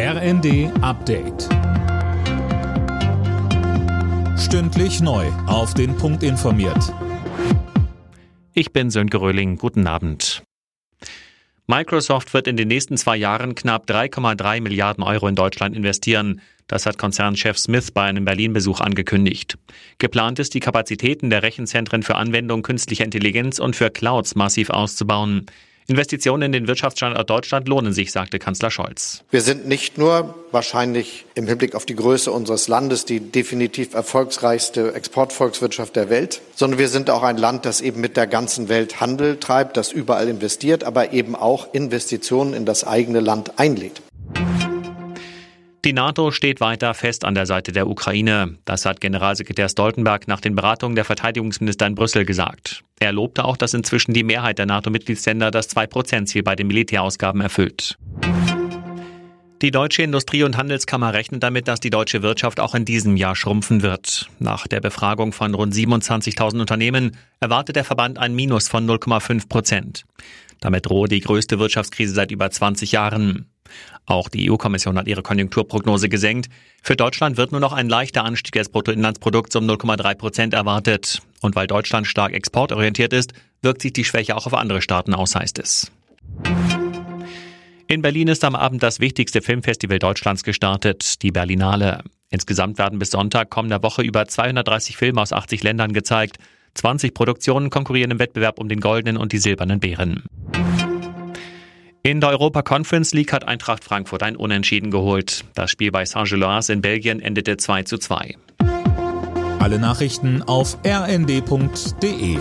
RND Update. Stündlich neu. Auf den Punkt informiert. Ich bin Sönke Röhling. Guten Abend. Microsoft wird in den nächsten zwei Jahren knapp 3,3 Milliarden Euro in Deutschland investieren. Das hat Konzernchef Smith bei einem Berlin-Besuch angekündigt. Geplant ist, die Kapazitäten der Rechenzentren für Anwendung künstlicher Intelligenz und für Clouds massiv auszubauen. Investitionen in den Wirtschaftsstandort Deutschland lohnen sich, sagte Kanzler Scholz. Wir sind nicht nur wahrscheinlich im Hinblick auf die Größe unseres Landes die definitiv erfolgsreichste Exportvolkswirtschaft der Welt, sondern wir sind auch ein Land, das eben mit der ganzen Welt Handel treibt, das überall investiert, aber eben auch Investitionen in das eigene Land einlädt. Die NATO steht weiter fest an der Seite der Ukraine. Das hat Generalsekretär Stoltenberg nach den Beratungen der Verteidigungsminister in Brüssel gesagt. Er lobte auch, dass inzwischen die Mehrheit der NATO-Mitgliedsländer das 2-Prozent-Ziel bei den Militärausgaben erfüllt. Die Deutsche Industrie- und Handelskammer rechnet damit, dass die deutsche Wirtschaft auch in diesem Jahr schrumpfen wird. Nach der Befragung von rund 27.000 Unternehmen erwartet der Verband ein Minus von 0,5 Prozent. Damit drohe die größte Wirtschaftskrise seit über 20 Jahren. Auch die EU-Kommission hat ihre Konjunkturprognose gesenkt. Für Deutschland wird nur noch ein leichter Anstieg des Bruttoinlandsprodukts um 0,3 Prozent erwartet. Und weil Deutschland stark exportorientiert ist, wirkt sich die Schwäche auch auf andere Staaten aus, heißt es. In Berlin ist am Abend das wichtigste Filmfestival Deutschlands gestartet, die Berlinale. Insgesamt werden bis Sonntag kommender Woche über 230 Filme aus 80 Ländern gezeigt. 20 Produktionen konkurrieren im Wettbewerb um den goldenen und die silbernen Bären. In der Europa Conference League hat Eintracht Frankfurt ein Unentschieden geholt. Das Spiel bei Saint-Gilloise in Belgien endete 2 zu 2. Alle Nachrichten auf rnd.de